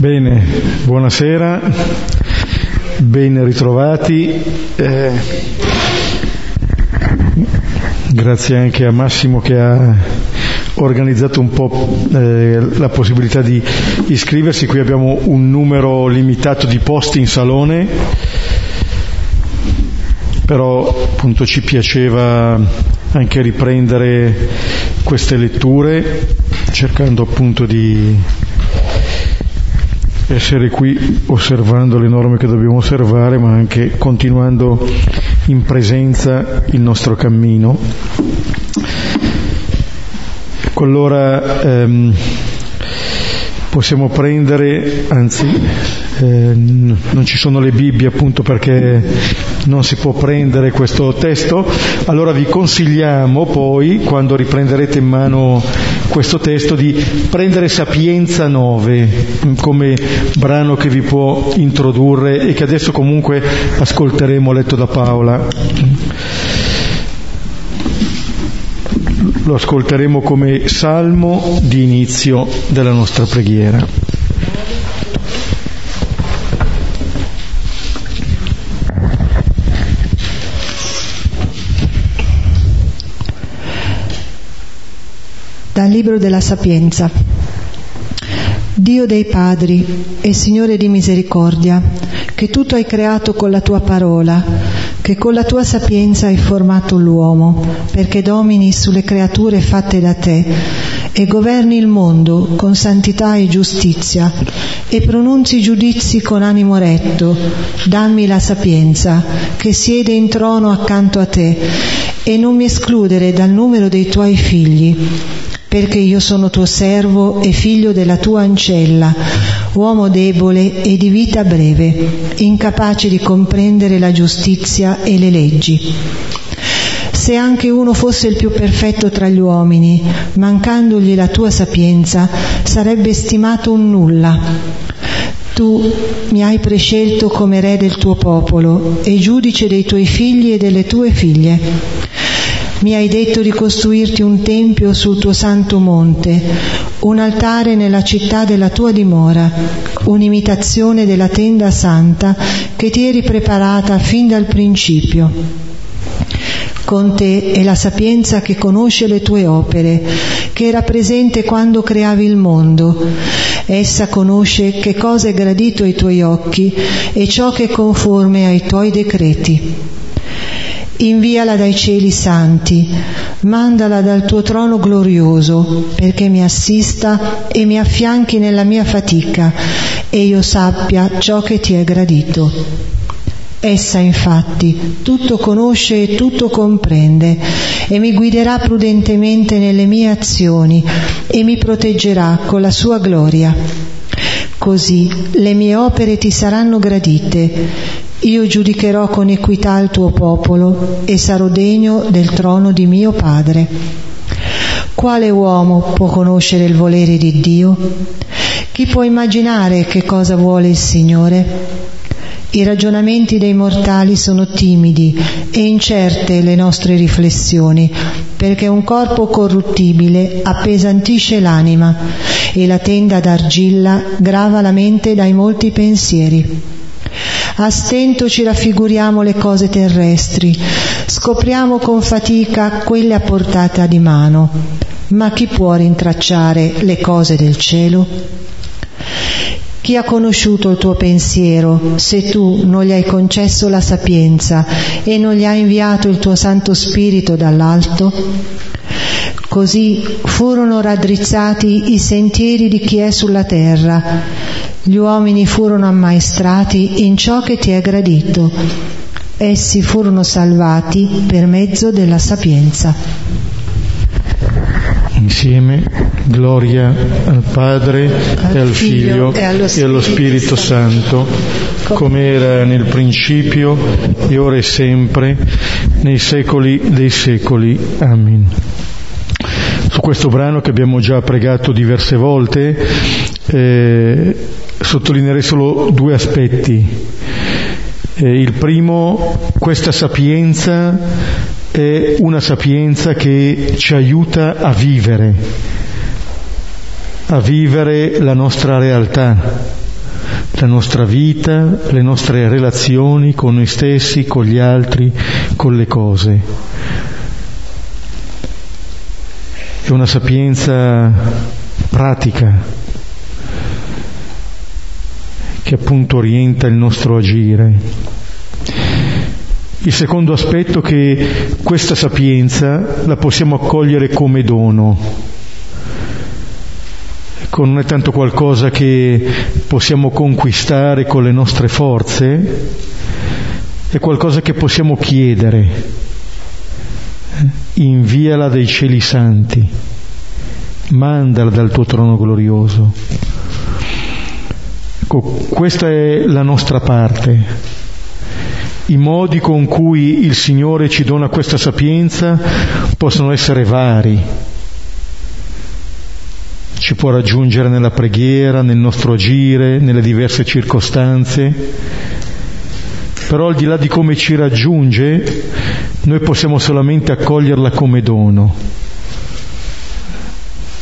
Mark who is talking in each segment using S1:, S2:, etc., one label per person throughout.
S1: Bene, buonasera, ben ritrovati. Eh, grazie anche a Massimo che ha organizzato un po' eh, la possibilità di iscriversi. Qui abbiamo un numero limitato di posti in salone, però appunto ci piaceva anche riprendere queste letture, cercando appunto di essere qui osservando le norme che dobbiamo osservare, ma anche continuando in presenza il nostro cammino. Allora ehm, possiamo prendere, anzi eh, non ci sono le Bibbie appunto perché non si può prendere questo testo, allora vi consigliamo poi, quando riprenderete in mano questo testo, di prendere Sapienza 9 come brano che vi può introdurre e che adesso comunque ascolteremo letto da Paola. Lo ascolteremo come salmo di inizio della nostra preghiera.
S2: Dal Libro della Sapienza. Dio dei padri e Signore di misericordia, che tutto hai creato con la tua parola, che con la tua sapienza hai formato l'uomo, perché domini sulle creature fatte da te e governi il mondo con santità e giustizia e pronunzi giudizi con animo retto, dammi la sapienza che siede in trono accanto a te e non mi escludere dal numero dei tuoi figli perché io sono tuo servo e figlio della tua ancella, uomo debole e di vita breve, incapace di comprendere la giustizia e le leggi. Se anche uno fosse il più perfetto tra gli uomini, mancandogli la tua sapienza, sarebbe stimato un nulla. Tu mi hai prescelto come re del tuo popolo e giudice dei tuoi figli e delle tue figlie mi hai detto di costruirti un tempio sul tuo santo monte, un altare nella città della tua dimora, un'imitazione della tenda santa che ti eri preparata fin dal principio. Con te è la sapienza che conosce le tue opere, che era presente quando creavi il mondo. Essa conosce che cosa è gradito ai tuoi occhi e ciò che è conforme ai tuoi decreti inviala dai cieli santi, mandala dal tuo trono glorioso, perché mi assista e mi affianchi nella mia fatica e io sappia ciò che ti è gradito. Essa infatti tutto conosce e tutto comprende e mi guiderà prudentemente nelle mie azioni e mi proteggerà con la sua gloria. Così le mie opere ti saranno gradite io giudicherò con equità il tuo popolo e sarò degno del trono di mio Padre. Quale uomo può conoscere il volere di Dio? Chi può immaginare che cosa vuole il Signore? I ragionamenti dei mortali sono timidi e incerte le nostre riflessioni, perché un corpo corruttibile appesantisce l'anima e la tenda d'argilla grava la mente dai molti pensieri. A stento ci raffiguriamo le cose terrestri, scopriamo con fatica quelle a portata di mano, ma chi può rintracciare le cose del cielo? Chi ha conosciuto il tuo pensiero se tu non gli hai concesso la sapienza e non gli hai inviato il tuo Santo Spirito dall'alto? Così furono raddrizzati i sentieri di chi è sulla terra. Gli uomini furono ammaestrati in ciò che ti è gradito. Essi furono salvati per mezzo della sapienza.
S1: Insieme, gloria al Padre al e al Figlio, e allo Spirito, e allo Spirito Santo, come era nel principio e ora e sempre, nei secoli dei secoli. Amen su questo brano che abbiamo già pregato diverse volte, eh, sottolineerei solo due aspetti. Eh, il primo, questa sapienza è una sapienza che ci aiuta a vivere, a vivere la nostra realtà, la nostra vita, le nostre relazioni con noi stessi, con gli altri, con le cose. È una sapienza pratica che appunto orienta il nostro agire. Il secondo aspetto è che questa sapienza la possiamo accogliere come dono. Ecco, non è tanto qualcosa che possiamo conquistare con le nostre forze, è qualcosa che possiamo chiedere. Inviala dai cieli santi, mandala dal tuo trono glorioso. Ecco, questa è la nostra parte. I modi con cui il Signore ci dona questa sapienza possono essere vari. Ci può raggiungere nella preghiera, nel nostro agire, nelle diverse circostanze. Però al di là di come ci raggiunge, noi possiamo solamente accoglierla come dono.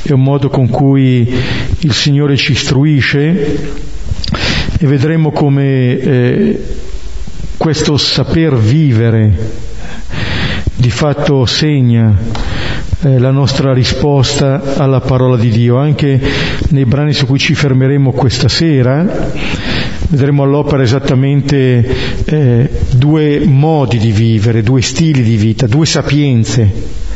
S1: È un modo con cui il Signore ci istruisce e vedremo come eh, questo saper vivere di fatto segna eh, la nostra risposta alla parola di Dio. Anche nei brani su cui ci fermeremo questa sera vedremo all'opera esattamente eh, due modi di vivere, due stili di vita, due sapienze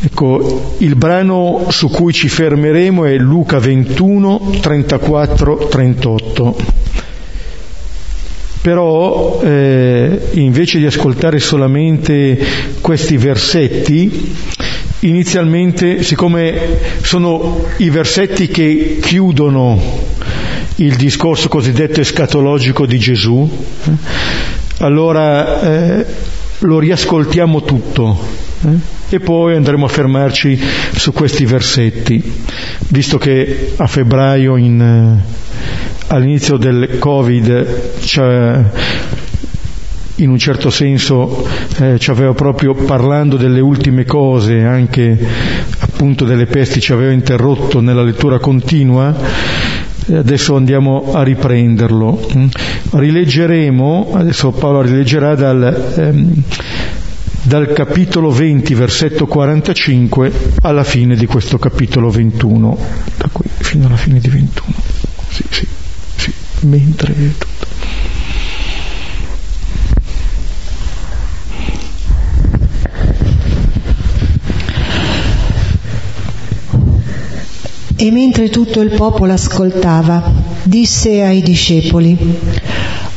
S1: Ecco, il brano su cui ci fermeremo è Luca 21, 34, 38. Però eh, invece di ascoltare solamente questi versetti, inizialmente, siccome sono i versetti che chiudono il discorso cosiddetto escatologico di Gesù, eh, allora eh, lo riascoltiamo tutto eh? E poi andremo a fermarci su questi versetti, visto che a febbraio, in, eh, all'inizio del Covid, in un certo senso eh, ci aveva proprio parlando delle ultime cose, anche appunto delle pesti, ci aveva interrotto nella lettura continua, adesso andiamo a riprenderlo. Mm? Rileggeremo, adesso Paolo rileggerà dal... Ehm, dal capitolo 20, versetto 45, alla fine di questo capitolo 21, da qui fino alla fine di 21. Sì, sì, sì, mentre tutto.
S2: E mentre tutto il popolo ascoltava, disse ai discepoli,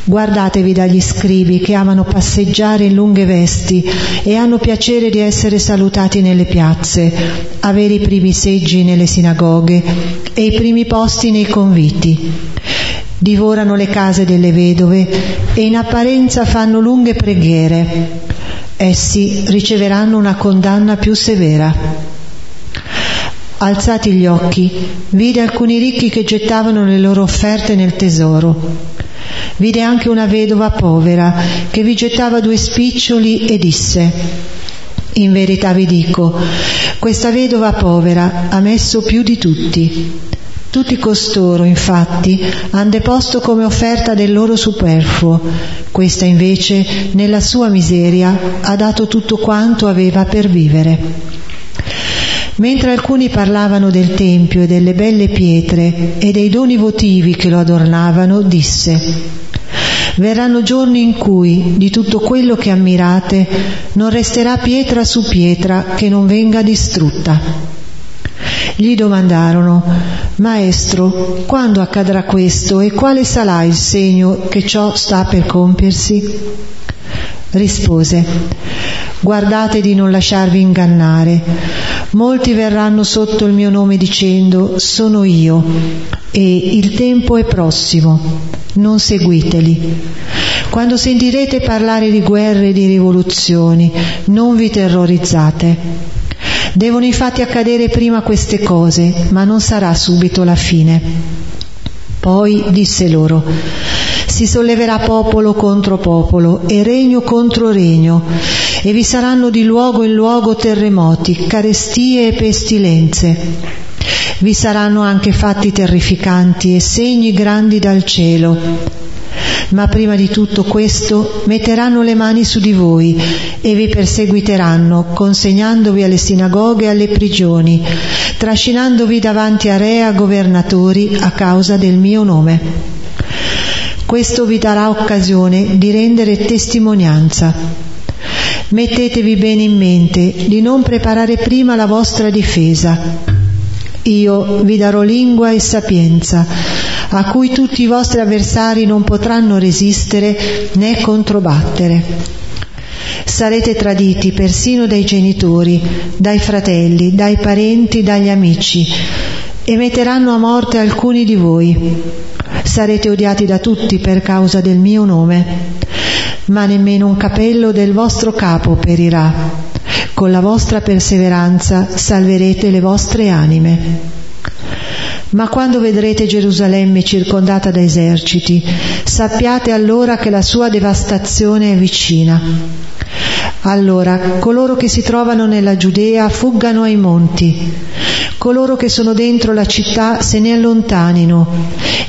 S2: Guardatevi dagli scribi che amano passeggiare in lunghe vesti e hanno piacere di essere salutati nelle piazze, avere i primi seggi nelle sinagoghe e i primi posti nei conviti. Divorano le case delle vedove e in apparenza fanno lunghe preghiere. Essi riceveranno una condanna più severa. Alzati gli occhi, vide alcuni ricchi che gettavano le loro offerte nel tesoro Vide anche una vedova povera che vi gettava due spiccioli e disse, in verità vi dico, questa vedova povera ha messo più di tutti. Tutti costoro, infatti, han deposto come offerta del loro superfluo. Questa invece, nella sua miseria, ha dato tutto quanto aveva per vivere. Mentre alcuni parlavano del Tempio e delle belle pietre e dei doni votivi che lo adornavano, disse, Verranno giorni in cui di tutto quello che ammirate non resterà pietra su pietra che non venga distrutta. Gli domandarono, Maestro, quando accadrà questo e quale sarà il segno che ciò sta per compiersi? Rispose, guardate di non lasciarvi ingannare. Molti verranno sotto il mio nome dicendo, sono io, e il tempo è prossimo, non seguiteli. Quando sentirete parlare di guerre e di rivoluzioni, non vi terrorizzate. Devono infatti accadere prima queste cose, ma non sarà subito la fine. Poi disse loro, si solleverà popolo contro popolo e regno contro regno, e vi saranno di luogo in luogo terremoti, carestie e pestilenze vi saranno anche fatti terrificanti e segni grandi dal cielo. Ma prima di tutto questo metteranno le mani su di voi e vi perseguiteranno, consegnandovi alle sinagoghe e alle prigioni, trascinandovi davanti a re e a governatori a causa del mio nome. Questo vi darà occasione di rendere testimonianza. Mettetevi bene in mente di non preparare prima la vostra difesa. Io vi darò lingua e sapienza, a cui tutti i vostri avversari non potranno resistere né controbattere. Sarete traditi persino dai genitori, dai fratelli, dai parenti, dagli amici e metteranno a morte alcuni di voi. Sarete odiati da tutti per causa del mio nome, ma nemmeno un capello del vostro capo perirà. Con la vostra perseveranza salverete le vostre anime. Ma quando vedrete Gerusalemme circondata da eserciti, sappiate allora che la sua devastazione è vicina. Allora coloro che si trovano nella Giudea fuggano ai monti, coloro che sono dentro la città se ne allontanino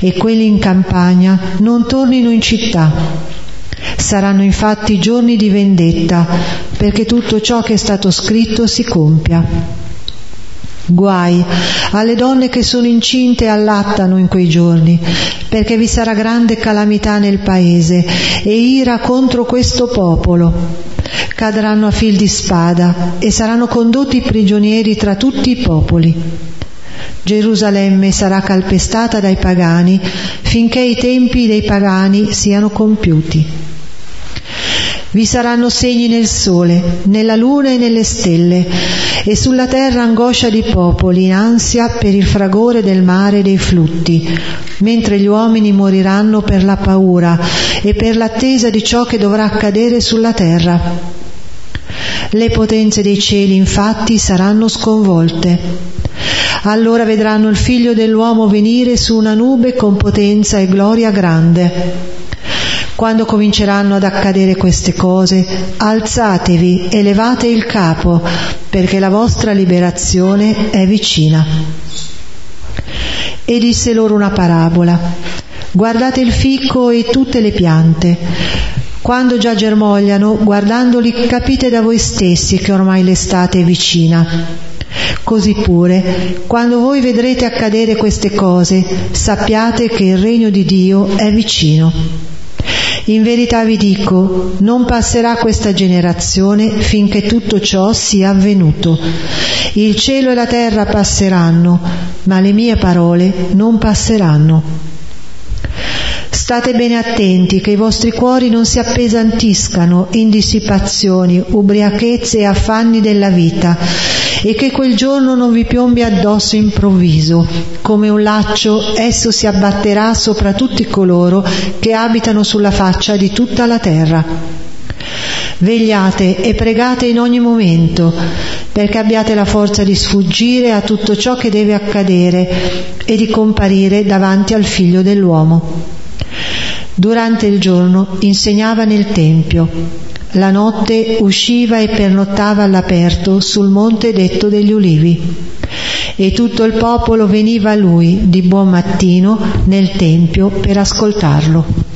S2: e quelli in campagna non tornino in città. Saranno infatti giorni di vendetta perché tutto ciò che è stato scritto si compia. Guai alle donne che sono incinte e allattano in quei giorni, perché vi sarà grande calamità nel paese e ira contro questo popolo. Cadranno a fil di spada e saranno condotti prigionieri tra tutti i popoli. Gerusalemme sarà calpestata dai pagani finché i tempi dei pagani siano compiuti. Vi saranno segni nel sole, nella luna e nelle stelle, e sulla terra angoscia di popoli in ansia per il fragore del mare e dei flutti, mentre gli uomini moriranno per la paura e per l'attesa di ciò che dovrà accadere sulla terra. Le potenze dei cieli infatti saranno sconvolte. Allora vedranno il figlio dell'uomo venire su una nube con potenza e gloria grande. Quando cominceranno ad accadere queste cose, alzatevi e levate il capo, perché la vostra liberazione è vicina. E disse loro una parabola. Guardate il fico e tutte le piante. Quando già germogliano, guardandoli capite da voi stessi che ormai l'estate è vicina. Così pure, quando voi vedrete accadere queste cose, sappiate che il regno di Dio è vicino. In verità vi dico, non passerà questa generazione finché tutto ciò sia avvenuto. Il cielo e la terra passeranno, ma le mie parole non passeranno. State bene attenti che i vostri cuori non si appesantiscano in dissipazioni, ubriachezze e affanni della vita e che quel giorno non vi piombi addosso improvviso. Come un laccio esso si abbatterà sopra tutti coloro che abitano sulla faccia di tutta la terra. Vegliate e pregate in ogni momento, perché abbiate la forza di sfuggire a tutto ciò che deve accadere e di comparire davanti al figlio dell'uomo. Durante il giorno insegnava nel Tempio la notte usciva e pernottava all'aperto sul monte detto degli ulivi e tutto il popolo veniva a lui di buon mattino nel tempio per ascoltarlo.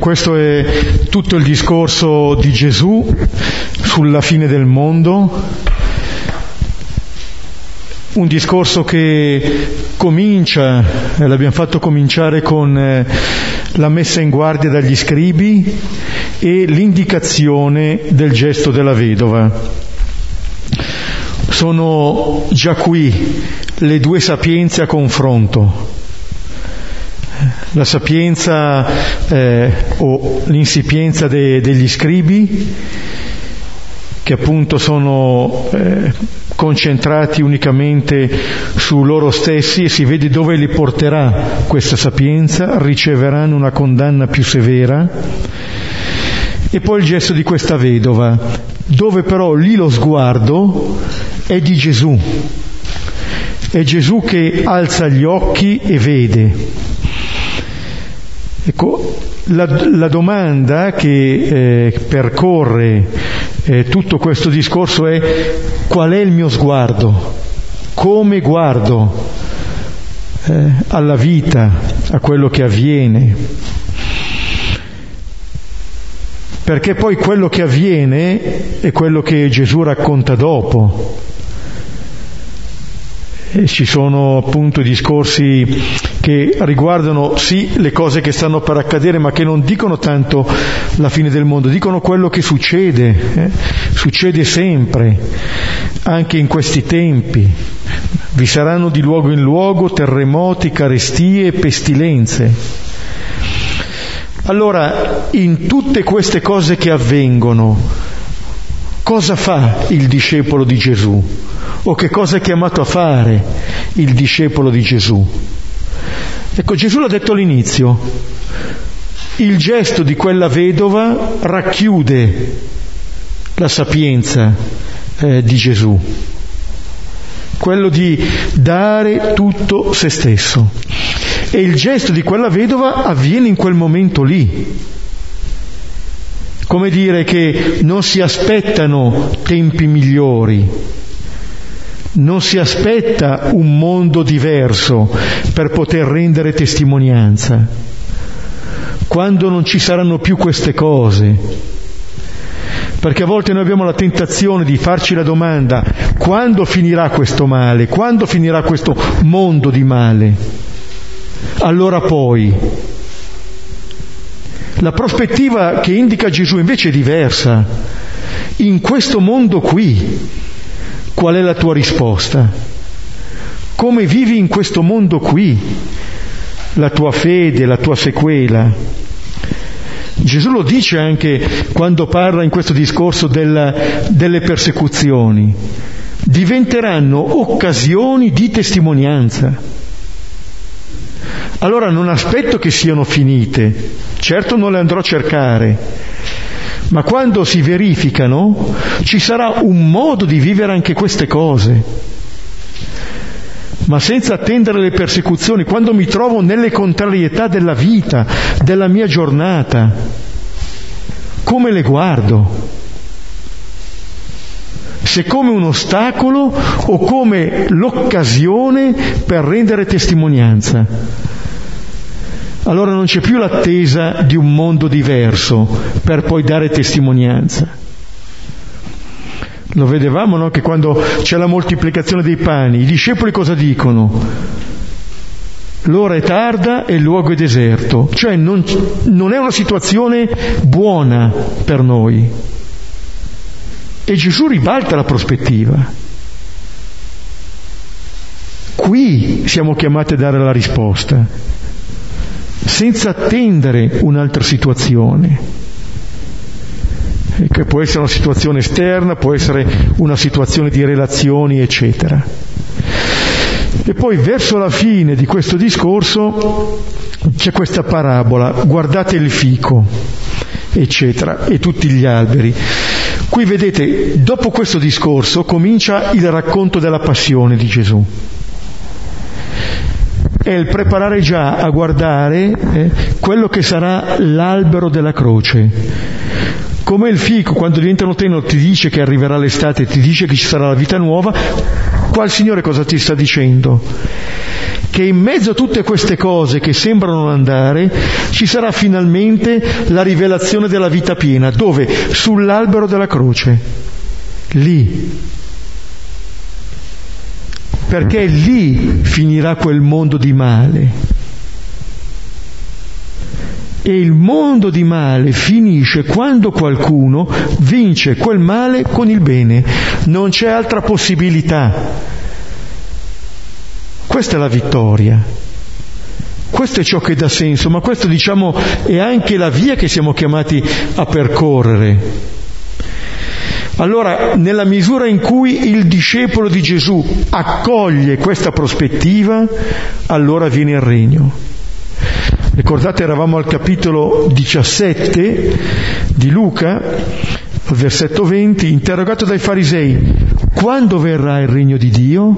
S1: Questo è tutto il discorso di Gesù sulla fine del mondo, un discorso che comincia, l'abbiamo fatto cominciare con eh, la messa in guardia dagli scribi e l'indicazione del gesto della vedova. Sono già qui le due sapienze a confronto. La sapienza eh, o l'insipienza de, degli scribi, che appunto sono eh, concentrati unicamente su loro stessi e si vede dove li porterà questa sapienza, riceveranno una condanna più severa. E poi il gesto di questa vedova, dove però lì lo sguardo è di Gesù. È Gesù che alza gli occhi e vede. Ecco, la, la domanda che eh, percorre eh, tutto questo discorso è qual è il mio sguardo, come guardo eh, alla vita, a quello che avviene. Perché poi quello che avviene è quello che Gesù racconta dopo. E ci sono appunto discorsi che riguardano sì le cose che stanno per accadere, ma che non dicono tanto la fine del mondo, dicono quello che succede, eh? succede sempre, anche in questi tempi. Vi saranno di luogo in luogo terremoti, carestie pestilenze. Allora, in tutte queste cose che avvengono, cosa fa il discepolo di Gesù? O che cosa è chiamato a fare il discepolo di Gesù? Ecco, Gesù l'ha detto all'inizio, il gesto di quella vedova racchiude la sapienza eh, di Gesù, quello di dare tutto se stesso. E il gesto di quella vedova avviene in quel momento lì. Come dire che non si aspettano tempi migliori, non si aspetta un mondo diverso per poter rendere testimonianza. Quando non ci saranno più queste cose, perché a volte noi abbiamo la tentazione di farci la domanda quando finirà questo male, quando finirà questo mondo di male. Allora poi, la prospettiva che indica Gesù invece è diversa. In questo mondo qui, Qual è la tua risposta? Come vivi in questo mondo qui? La tua fede, la tua sequela? Gesù lo dice anche quando parla in questo discorso della, delle persecuzioni. Diventeranno occasioni di testimonianza. Allora non aspetto che siano finite, certo non le andrò a cercare, ma quando si verificano ci sarà un modo di vivere anche queste cose. Ma senza attendere le persecuzioni, quando mi trovo nelle contrarietà della vita, della mia giornata, come le guardo? Se come un ostacolo o come l'occasione per rendere testimonianza allora non c'è più l'attesa di un mondo diverso per poi dare testimonianza. Lo vedevamo no? che quando c'è la moltiplicazione dei pani, i discepoli cosa dicono? L'ora è tarda e il luogo è deserto, cioè non, non è una situazione buona per noi. E Gesù ribalta la prospettiva. Qui siamo chiamati a dare la risposta senza attendere un'altra situazione che può essere una situazione esterna, può essere una situazione di relazioni, eccetera. E poi verso la fine di questo discorso c'è questa parabola, guardate il fico, eccetera, e tutti gli alberi. Qui vedete, dopo questo discorso comincia il racconto della passione di Gesù è il preparare già a guardare eh, quello che sarà l'albero della croce. Come il fico quando diventano tenero ti dice che arriverà l'estate, ti dice che ci sarà la vita nuova, qua il Signore cosa ti sta dicendo? Che in mezzo a tutte queste cose che sembrano andare, ci sarà finalmente la rivelazione della vita piena. Dove? Sull'albero della croce. Lì perché lì finirà quel mondo di male. E il mondo di male finisce quando qualcuno vince quel male con il bene. Non c'è altra possibilità. Questa è la vittoria. Questo è ciò che dà senso, ma questo diciamo è anche la via che siamo chiamati a percorrere. Allora, nella misura in cui il discepolo di Gesù accoglie questa prospettiva, allora viene il regno. Ricordate, eravamo al capitolo 17 di Luca, versetto 20, interrogato dai farisei, quando verrà il regno di Dio?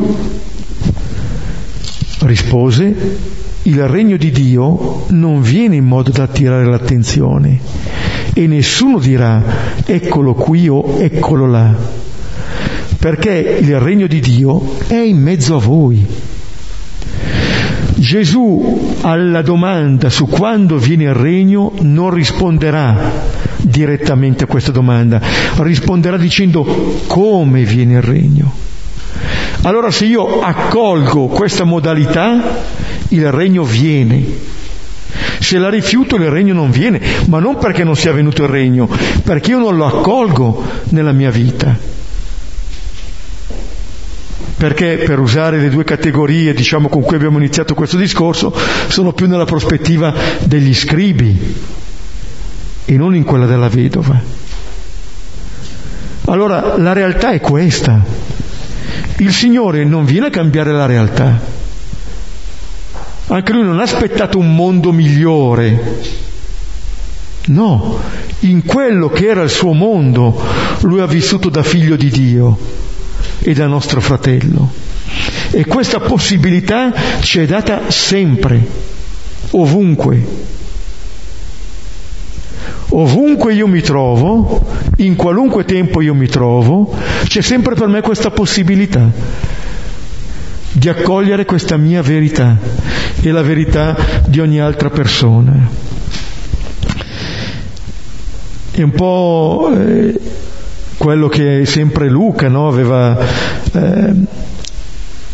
S1: Rispose, il regno di Dio non viene in modo da attirare l'attenzione, e nessuno dirà eccolo qui o eccolo là, perché il regno di Dio è in mezzo a voi. Gesù alla domanda su quando viene il regno non risponderà direttamente a questa domanda, risponderà dicendo come viene il regno. Allora se io accolgo questa modalità, il regno viene. Se la rifiuto il regno non viene, ma non perché non sia venuto il regno, perché io non lo accolgo nella mia vita perché per usare le due categorie diciamo, con cui abbiamo iniziato questo discorso sono più nella prospettiva degli scribi e non in quella della vedova. Allora la realtà è questa. Il Signore non viene a cambiare la realtà. Anche lui non ha aspettato un mondo migliore. No, in quello che era il suo mondo lui ha vissuto da figlio di Dio e da nostro fratello. E questa possibilità ci è data sempre, ovunque. Ovunque io mi trovo, in qualunque tempo io mi trovo, c'è sempre per me questa possibilità di accogliere questa mia verità e la verità di ogni altra persona. È un po' eh, quello che sempre Luca no, aveva, eh,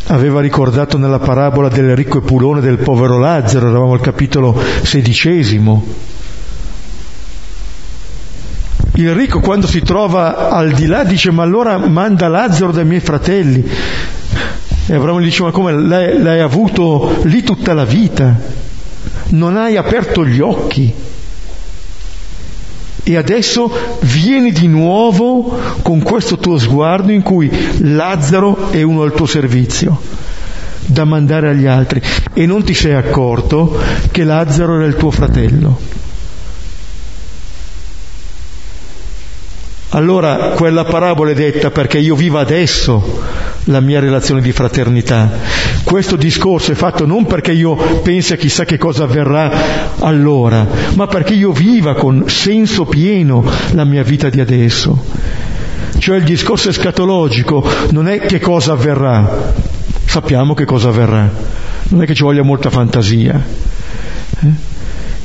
S1: aveva, ricordato nella parabola del ricco e pulone del povero Lazzaro, eravamo al capitolo sedicesimo. Il ricco quando si trova al di là dice ma allora manda Lazzaro dai miei fratelli. E Abramo gli dice ma come l'hai, l'hai avuto lì tutta la vita? Non hai aperto gli occhi e adesso vieni di nuovo con questo tuo sguardo in cui Lazzaro è uno al tuo servizio da mandare agli altri e non ti sei accorto che Lazzaro era il tuo fratello. Allora quella parabola è detta perché io vivo adesso la mia relazione di fraternità. Questo discorso è fatto non perché io pensi a chissà che cosa avverrà allora, ma perché io viva con senso pieno la mia vita di adesso. Cioè il discorso escatologico non è che cosa avverrà, sappiamo che cosa avverrà, non è che ci voglia molta fantasia. Eh?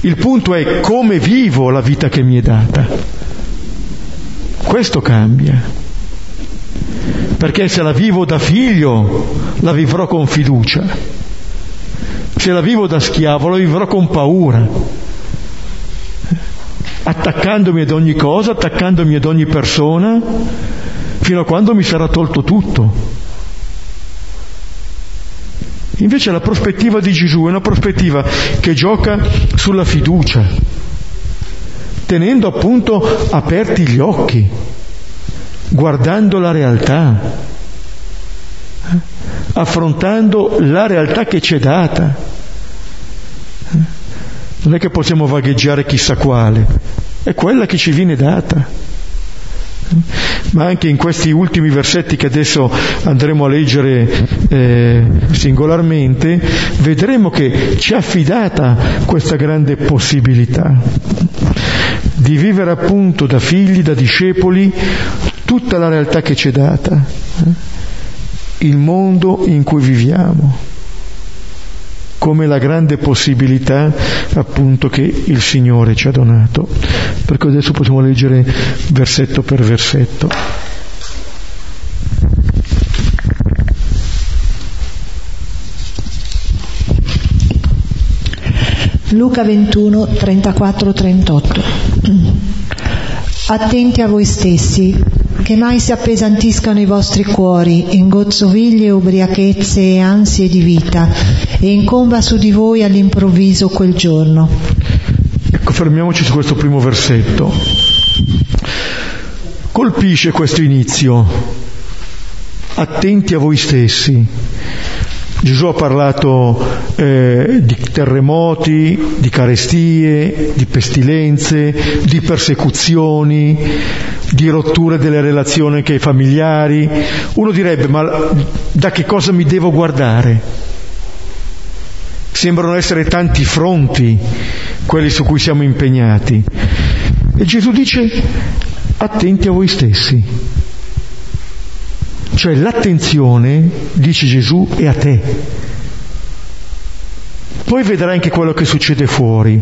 S1: Il punto è come vivo la vita che mi è data. Questo cambia. Perché se la vivo da figlio, la vivrò con fiducia. Se la vivo da schiavo, la vivrò con paura. Attaccandomi ad ogni cosa, attaccandomi ad ogni persona, fino a quando mi sarà tolto tutto. Invece la prospettiva di Gesù è una prospettiva che gioca sulla fiducia, tenendo appunto aperti gli occhi, guardando la realtà, eh, affrontando la realtà che ci è data. Eh, non è che possiamo vagheggiare chissà quale, è quella che ci viene data. Ma anche in questi ultimi versetti che adesso andremo a leggere eh, singolarmente, vedremo che ci è affidata questa grande possibilità di vivere appunto da figli, da discepoli, tutta la realtà che ci è data, eh? il mondo in cui viviamo come la grande possibilità appunto che il Signore ci ha donato. Per adesso possiamo leggere versetto per versetto.
S2: Luca 21, 34-38. Attenti a voi stessi, che mai si appesantiscano i vostri cuori in gozzoviglie, ubriachezze e ansie di vita, e incomba su di voi all'improvviso quel giorno.
S1: Ecco, fermiamoci su questo primo versetto. Colpisce questo inizio. Attenti a voi stessi. Gesù ha parlato eh, di terremoti, di carestie, di pestilenze, di persecuzioni, di rotture delle relazioni anche familiari. Uno direbbe, ma da che cosa mi devo guardare? Sembrano essere tanti fronti quelli su cui siamo impegnati. E Gesù dice attenti a voi stessi. Cioè l'attenzione, dice Gesù, è a te. Poi vedrai anche quello che succede fuori,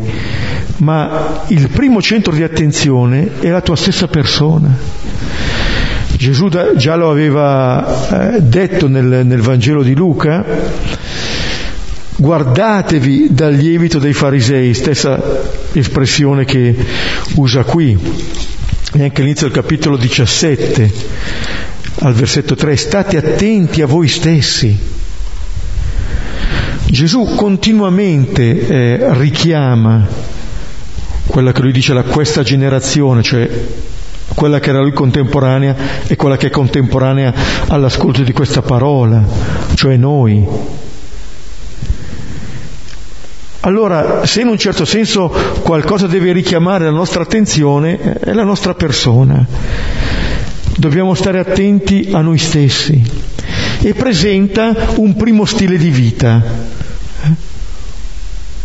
S1: ma il primo centro di attenzione è la tua stessa persona. Gesù già lo aveva eh, detto nel, nel Vangelo di Luca, guardatevi dal lievito dei farisei, stessa espressione che usa qui, e anche all'inizio del capitolo 17, al versetto 3, state attenti a voi stessi. Gesù continuamente eh, richiama quella che lui dice la questa generazione, cioè quella che era lui contemporanea e quella che è contemporanea all'ascolto di questa parola, cioè noi. Allora, se in un certo senso qualcosa deve richiamare la nostra attenzione, è la nostra persona. Dobbiamo stare attenti a noi stessi. E presenta un primo stile di vita,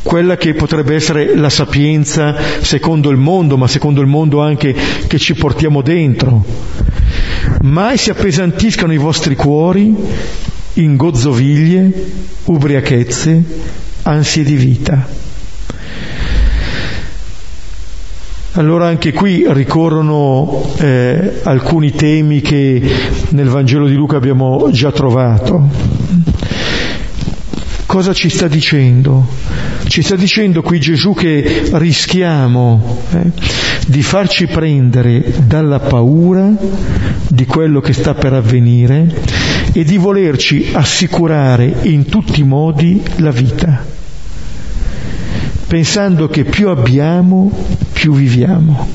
S1: quella che potrebbe essere la sapienza secondo il mondo, ma secondo il mondo anche che ci portiamo dentro. Mai si appesantiscano i vostri cuori in gozzoviglie, ubriachezze, ansie di vita. Allora anche qui ricorrono eh, alcuni temi che nel Vangelo di Luca abbiamo già trovato. Cosa ci sta dicendo? Ci sta dicendo qui Gesù che rischiamo eh, di farci prendere dalla paura di quello che sta per avvenire e di volerci assicurare in tutti i modi la vita, pensando che più abbiamo, più viviamo.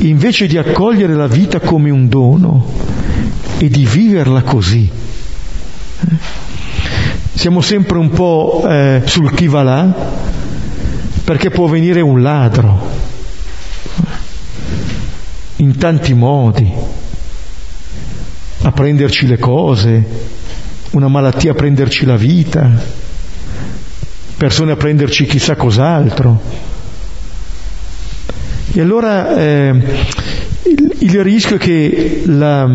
S1: Invece di accogliere la vita come un dono e di viverla così. Eh, siamo sempre un po' eh, sul chi va là, perché può venire un ladro, in tanti modi, a prenderci le cose, una malattia a prenderci la vita, persone a prenderci chissà cos'altro. E allora eh, il, il, rischio è che la,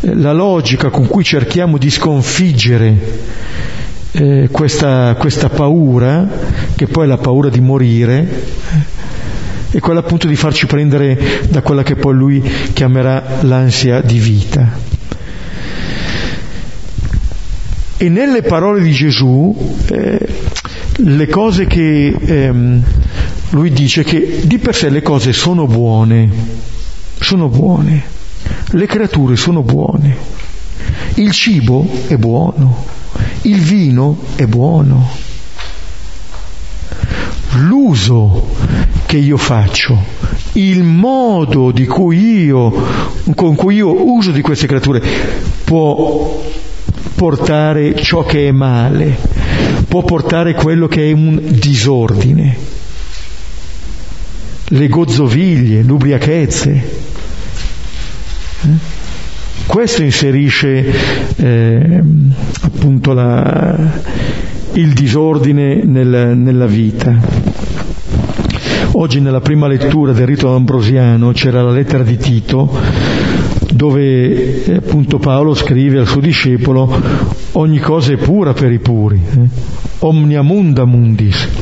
S1: la logica con cui cerchiamo di sconfiggere eh, questa, questa paura, che poi è la paura di morire, è eh, quella appunto di farci prendere da quella che poi lui chiamerà l'ansia di vita. E nelle parole di Gesù, eh, le cose che ehm, lui dice che di per sé le cose sono buone, sono buone, le creature sono buone, il cibo è buono, il vino è buono. L'uso che io faccio, il modo cui io, con cui io uso di queste creature può portare ciò che è male, può portare quello che è un disordine, le gozzoviglie, l'ubriachezze. Questo inserisce eh, appunto la, il disordine nel, nella vita. Oggi nella prima lettura del rito ambrosiano c'era la lettera di Tito dove eh, appunto Paolo scrive al suo discepolo ogni cosa è pura per i puri, eh? omnia munda mundis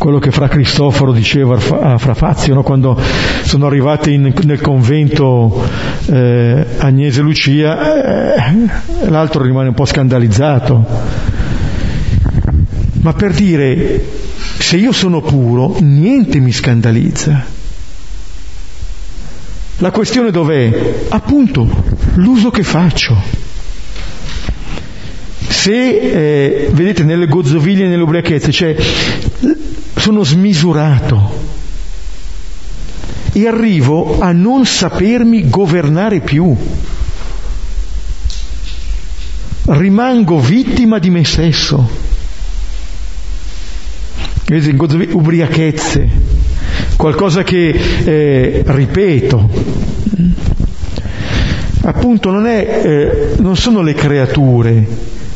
S1: quello che Fra Cristoforo diceva a Fra Fazio no? quando sono arrivati in, nel convento eh, Agnese Lucia, eh, l'altro rimane un po' scandalizzato. Ma per dire, se io sono puro, niente mi scandalizza. La questione dov'è? Appunto, l'uso che faccio. Se, eh, vedete, nelle gozzoviglie e nelle ubriachezze, cioè, sono smisurato e arrivo a non sapermi governare più. Rimango vittima di me stesso. Vedete, ubriachezze, qualcosa che eh, ripeto. Appunto non, è, eh, non sono le creature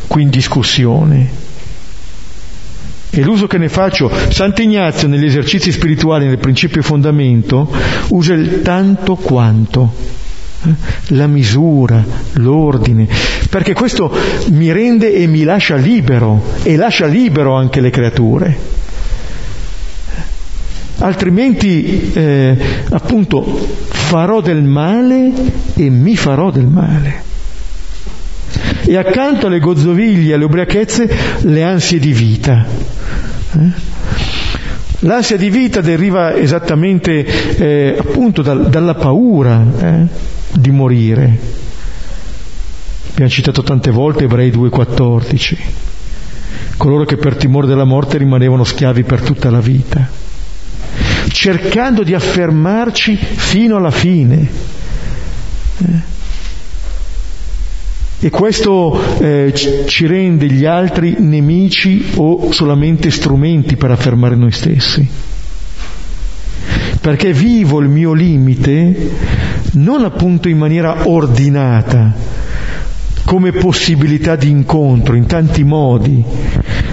S1: qui in discussione, e l'uso che ne faccio, Sant'Ignazio negli esercizi spirituali, nel principio e fondamento, usa il tanto quanto, eh? la misura, l'ordine, perché questo mi rende e mi lascia libero e lascia libero anche le creature. Altrimenti, eh, appunto, farò del male e mi farò del male. E accanto alle gozzoviglie, alle ubriachezze, le ansie di vita. Eh? L'ansia di vita deriva esattamente eh, appunto dal, dalla paura eh, di morire. Abbiamo citato tante volte Ebrei 2,14. Coloro che per timore della morte rimanevano schiavi per tutta la vita, cercando di affermarci fino alla fine. Eh? E questo eh, ci rende gli altri nemici o solamente strumenti per affermare noi stessi. Perché vivo il mio limite non appunto in maniera ordinata, come possibilità di incontro in tanti modi,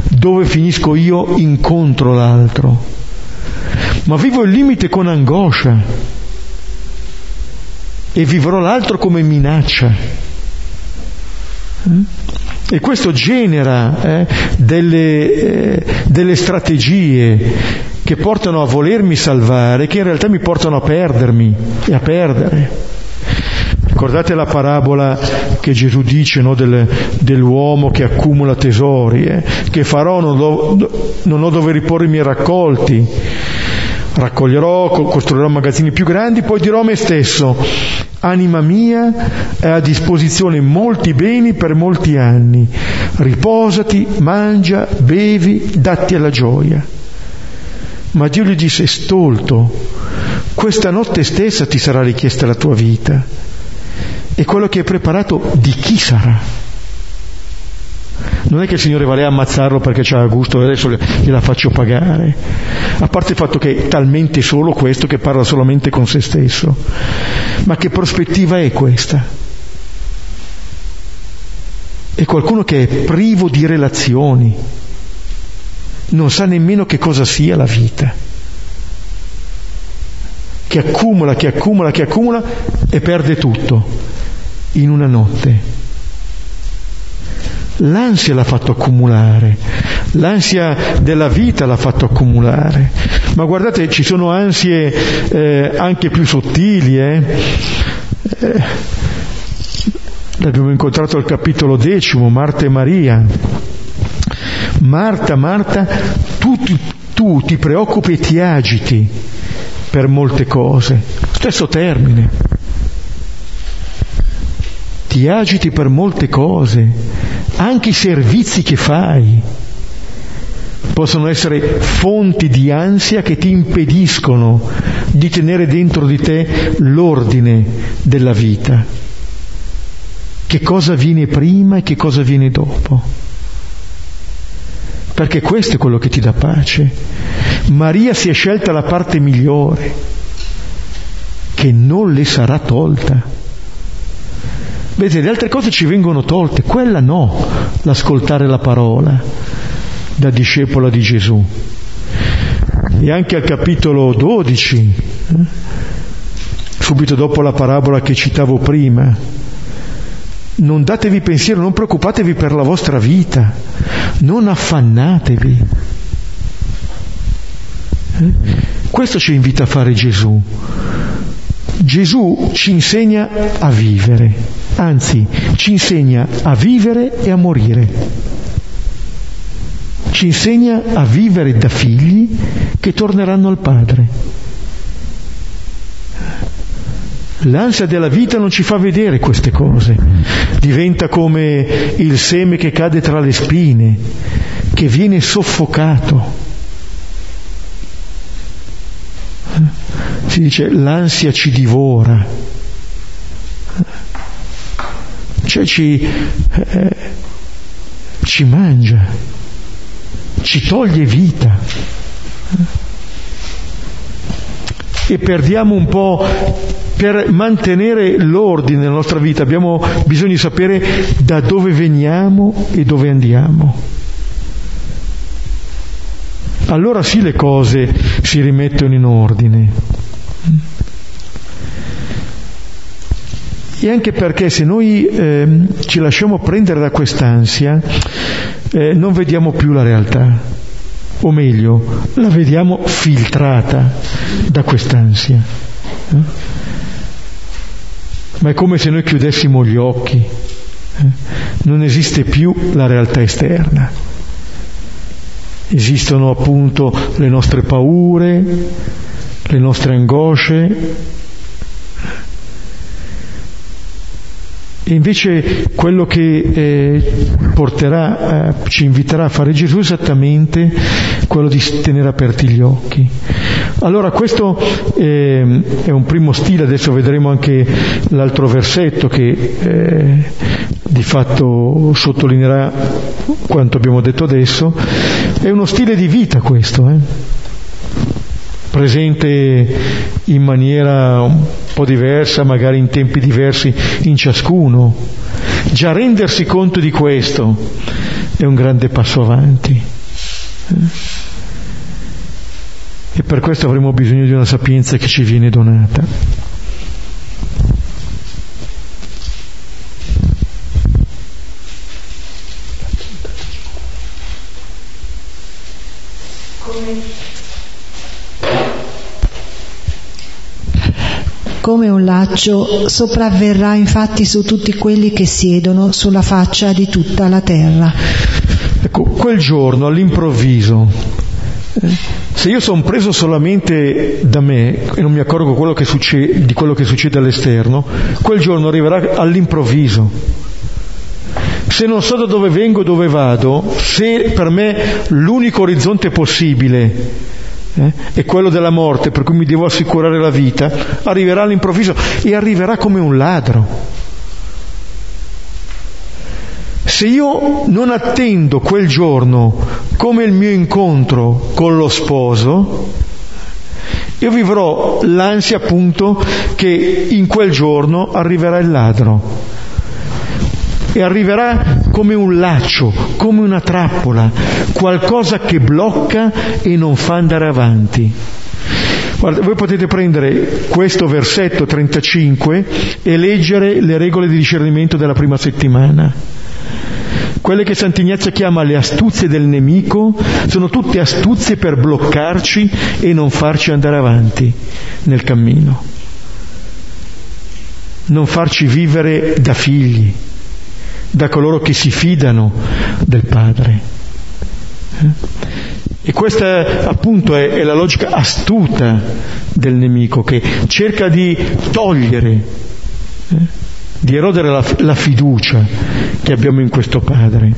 S1: dove finisco io incontro l'altro, ma vivo il limite con angoscia e vivrò l'altro come minaccia. E questo genera eh, delle, eh, delle strategie che portano a volermi salvare, che in realtà mi portano a perdermi e a perdere. Ricordate la parabola che Gesù dice no, del, dell'uomo che accumula tesori, eh? che farò, non, do, non ho dove riporre i miei raccolti, raccoglierò, costruirò magazzini più grandi, poi dirò a me stesso, Anima mia è a disposizione molti beni per molti anni. Riposati, mangia, bevi, datti alla gioia. Ma Dio gli disse, stolto, questa notte stessa ti sarà richiesta la tua vita. E quello che hai preparato di chi sarà? Non è che il Signore va lì a ammazzarlo perché c'ha gusto e adesso gliela faccio pagare. A parte il fatto che è talmente solo questo che parla solamente con se stesso. Ma che prospettiva è questa? È qualcuno che è privo di relazioni, non sa nemmeno che cosa sia la vita, che accumula, che accumula, che accumula e perde tutto in una notte. L'ansia l'ha fatto accumulare, l'ansia della vita l'ha fatto accumulare. Ma guardate, ci sono ansie eh, anche più sottili. Eh? Eh, l'abbiamo incontrato al capitolo decimo, Marta e Maria. Marta, Marta, tu, tu ti preoccupi e ti agiti per molte cose. Stesso termine. Ti agiti per molte cose anche i servizi che fai possono essere fonti di ansia che ti impediscono di tenere dentro di te l'ordine della vita. Che cosa viene prima e che cosa viene dopo. Perché questo è quello che ti dà pace. Maria si è scelta la parte migliore, che non le sarà tolta. Vedete, le altre cose ci vengono tolte, quella no, l'ascoltare la parola da discepola di Gesù. E anche al capitolo 12, eh, subito dopo la parabola che citavo prima, non datevi pensiero, non preoccupatevi per la vostra vita, non affannatevi. Eh? Questo ci invita a fare Gesù. Gesù ci insegna a vivere, anzi ci insegna a vivere e a morire. Ci insegna a vivere da figli che torneranno al Padre. L'ansia della vita non ci fa vedere queste cose, diventa come il seme che cade tra le spine, che viene soffocato si dice l'ansia ci divora, cioè ci, eh, ci mangia, ci toglie vita. E perdiamo un po' per mantenere l'ordine nella nostra vita, abbiamo bisogno di sapere da dove veniamo e dove andiamo. allora sì le cose si rimettono in ordine. E anche perché se noi eh, ci lasciamo prendere da quest'ansia, eh, non vediamo più la realtà, o meglio, la vediamo filtrata da quest'ansia. Eh? Ma è come se noi chiudessimo gli occhi, eh? non esiste più la realtà esterna. Esistono appunto le nostre paure, le nostre angosce, E invece quello che eh, porterà, eh, ci inviterà a fare Gesù è esattamente quello di tenere aperti gli occhi. Allora questo eh, è un primo stile, adesso vedremo anche l'altro versetto che eh, di fatto sottolineerà quanto abbiamo detto adesso, è uno stile di vita questo. Eh? presente in maniera un po' diversa, magari in tempi diversi in ciascuno. Già rendersi conto di questo è un grande passo avanti. Eh? E per questo avremo bisogno di una sapienza che ci viene donata.
S2: Come un laccio sopravverrà infatti su tutti quelli che siedono sulla faccia di tutta la terra.
S1: Ecco, quel giorno all'improvviso, se io sono preso solamente da me e non mi accorgo quello succede, di quello che succede all'esterno, quel giorno arriverà all'improvviso. Se non so da dove vengo, dove vado, se per me l'unico orizzonte possibile eh, è quello della morte, per cui mi devo assicurare la vita, arriverà all'improvviso e arriverà come un ladro. Se io non attendo quel giorno come il mio incontro con lo sposo, io vivrò l'ansia appunto che in quel giorno arriverà il ladro e arriverà come un laccio, come una trappola, qualcosa che blocca e non fa andare avanti. Guarda, voi potete prendere questo versetto 35 e leggere le regole di discernimento della prima settimana. Quelle che Sant'Ignazio chiama le astuzie del nemico sono tutte astuzie per bloccarci e non farci andare avanti nel cammino, non farci vivere da figli da coloro che si fidano del Padre. Eh? E questa appunto è, è, la logica astuta del nemico che cerca di togliere, eh? di erodere la, la, fiducia che abbiamo in questo Padre.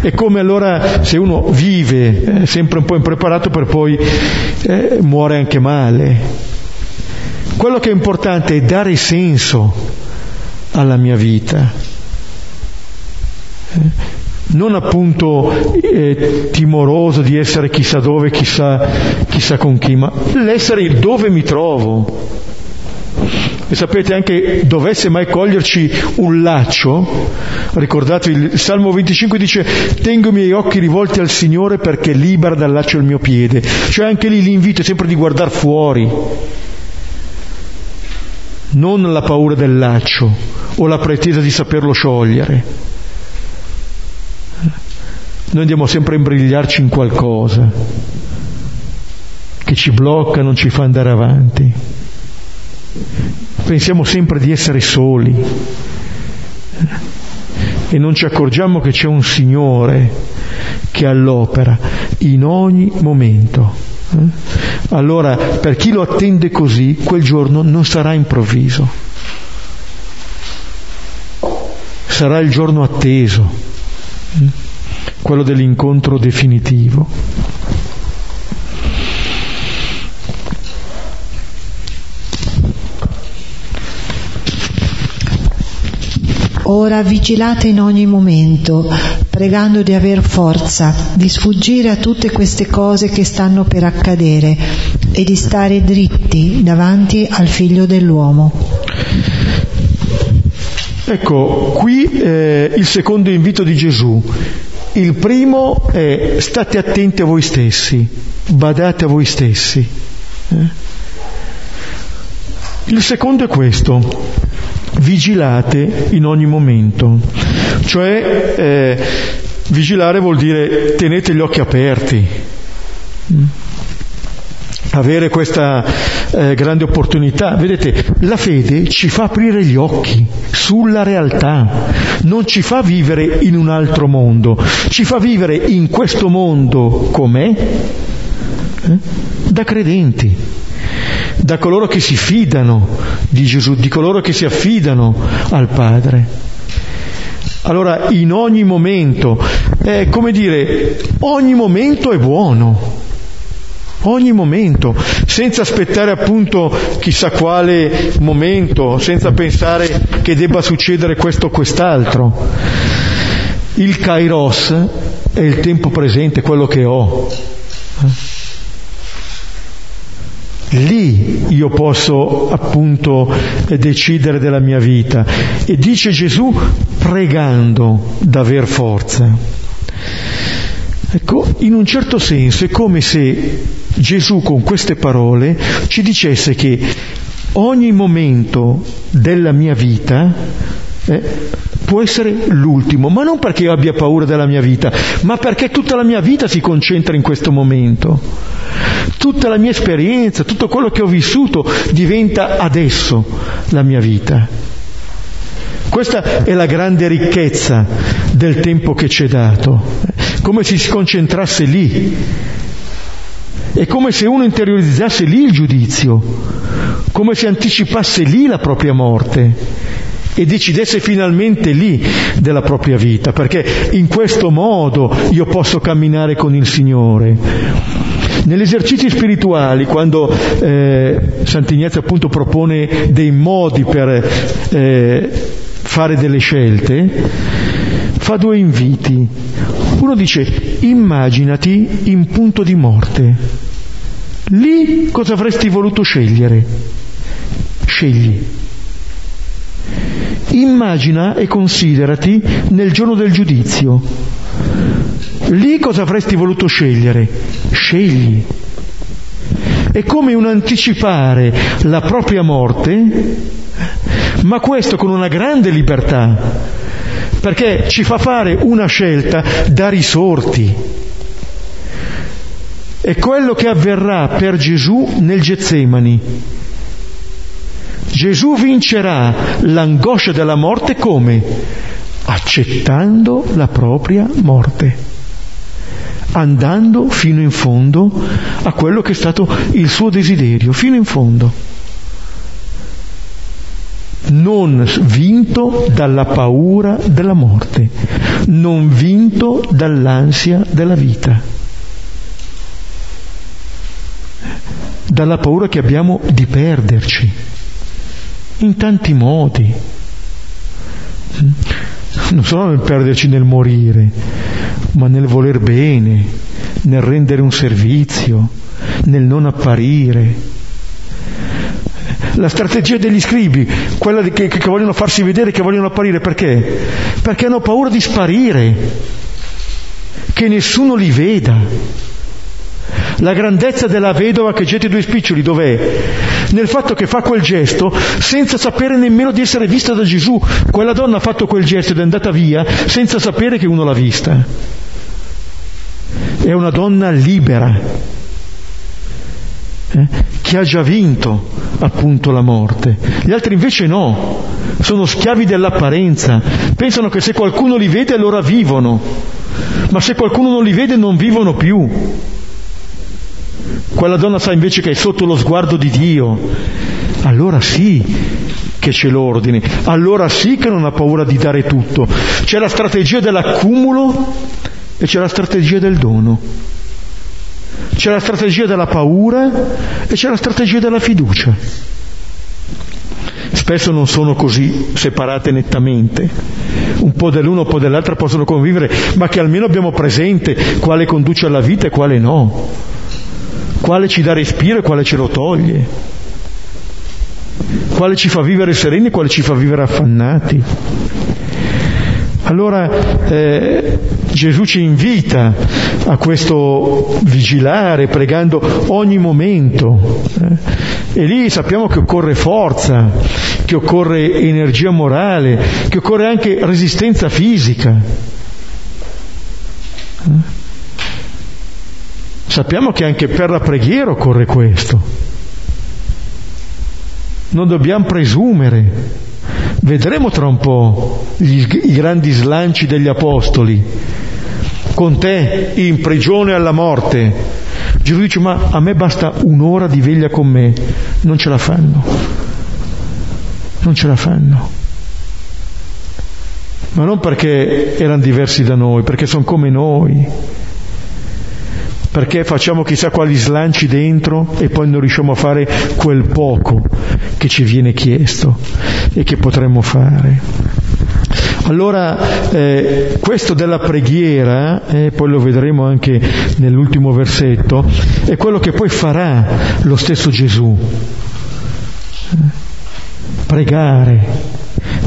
S1: È come allora se uno vive eh, sempre un po' impreparato per poi eh, muore anche male. Quello che è importante è dare senso alla mia vita non appunto eh, timoroso di essere chissà dove, chissà, chissà con chi, ma l'essere dove mi trovo. E sapete anche dovesse mai coglierci un laccio, ricordatevi il Salmo 25 dice tengo i miei occhi rivolti al Signore perché libera dal laccio il mio piede, cioè anche lì l'invito è sempre di guardare fuori, non la paura del laccio o la pretesa di saperlo sciogliere. Noi andiamo sempre a imbrigliarci in qualcosa che ci blocca, non ci fa andare avanti. Pensiamo sempre di essere soli e non ci accorgiamo che c'è un Signore che all'opera in ogni momento. Allora, per chi lo attende così, quel giorno non sarà improvviso, sarà il giorno atteso quello dell'incontro definitivo.
S2: Ora vigilate in ogni momento, pregando di aver forza, di sfuggire a tutte queste cose che stanno per accadere e di stare dritti davanti al figlio dell'uomo.
S1: Ecco, qui eh, il secondo invito di Gesù, Il primo è state attenti a voi stessi, badate a voi stessi. Eh? Il secondo è questo, vigilate in ogni momento, cioè eh, vigilare vuol dire tenete gli occhi aperti, mm? Avere questa eh, grande opportunità. Vedete, la fede ci fa aprire gli occhi sulla realtà, non ci fa vivere in un altro mondo, ci fa vivere in questo mondo com'è, eh, da credenti da coloro che si fidano di Gesù, di coloro che si affidano al Padre. Allora in ogni momento, è come dire, ogni momento è buono, ogni momento, senza aspettare appunto chissà quale momento, senza pensare che debba succedere questo o quest'altro. Il kairos è il tempo presente, quello che ho. Lì io posso appunto decidere della mia vita. E dice Gesù pregando d'aver forza. Ecco, in un certo senso è come se Gesù con queste parole ci dicesse che ogni momento della mia vita eh, può essere l'ultimo, ma non perché io abbia paura della mia vita, ma perché tutta la mia vita si concentra in questo momento. Tutta la mia esperienza, tutto quello che ho vissuto diventa adesso la mia vita. Questa è la grande ricchezza del tempo che ci è dato, come se si concentrasse lì. È come se uno interiorizzasse lì il giudizio, come se anticipasse lì la propria morte e decidesse finalmente lì della propria vita, perché in questo modo io posso camminare con il Signore. Negli esercizi spirituali, quando eh, Sant'Ignazio appunto propone dei modi per eh, fare delle scelte, fa due inviti. Uno dice immaginati in punto di morte. Lì cosa avresti voluto scegliere? Scegli. Immagina e considerati nel giorno del giudizio. Lì cosa avresti voluto scegliere? Scegli. È come un anticipare la propria morte, ma questo con una grande libertà, perché ci fa fare una scelta da risorti. È quello che avverrà per Gesù nel Getsemani Gesù vincerà l'angoscia della morte come? Accettando la propria morte, andando fino in fondo a quello che è stato il suo desiderio, fino in fondo. Non vinto dalla paura della morte, non vinto dall'ansia della vita, dalla paura che abbiamo di perderci in tanti modi. Non solo nel perderci nel morire, ma nel voler bene, nel rendere un servizio, nel non apparire. La strategia degli scribi, quella che, che vogliono farsi vedere, che vogliono apparire, perché? Perché hanno paura di sparire, che nessuno li veda. La grandezza della vedova che getta i due spiccioli dov'è? Nel fatto che fa quel gesto senza sapere nemmeno di essere vista da Gesù. Quella donna ha fatto quel gesto ed è andata via senza sapere che uno l'ha vista. È una donna libera, eh? che ha già vinto appunto la morte. Gli altri invece no, sono schiavi dell'apparenza, pensano che se qualcuno li vede allora vivono, ma se qualcuno non li vede non vivono più. Quella donna sa invece che è sotto lo sguardo di Dio. Allora sì che c'è l'ordine, allora sì che non ha paura di dare tutto. C'è la strategia dell'accumulo e c'è la strategia del dono. C'è la strategia della paura e c'è la strategia della fiducia. Spesso non sono così separate nettamente, un po' dell'uno, un po' dell'altra possono convivere, ma che almeno abbiamo presente quale conduce alla vita e quale no quale ci dà respiro e quale ce lo toglie, quale ci fa vivere sereni e quale ci fa vivere affannati. Allora eh, Gesù ci invita a questo vigilare, pregando ogni momento. Eh? E lì sappiamo che occorre forza, che occorre energia morale, che occorre anche resistenza fisica. Eh? Sappiamo che anche per la preghiera occorre questo. Non dobbiamo presumere. Vedremo tra un po' gli, i grandi slanci degli apostoli. Con te in prigione alla morte. Gesù dice ma a me basta un'ora di veglia con me. Non ce la fanno. Non ce la fanno. Ma non perché erano diversi da noi, perché sono come noi perché facciamo chissà quali slanci dentro e poi non riusciamo a fare quel poco che ci viene chiesto e che potremmo fare. Allora, eh, questo della preghiera, eh, poi lo vedremo anche nell'ultimo versetto, è quello che poi farà lo stesso Gesù. Pregare,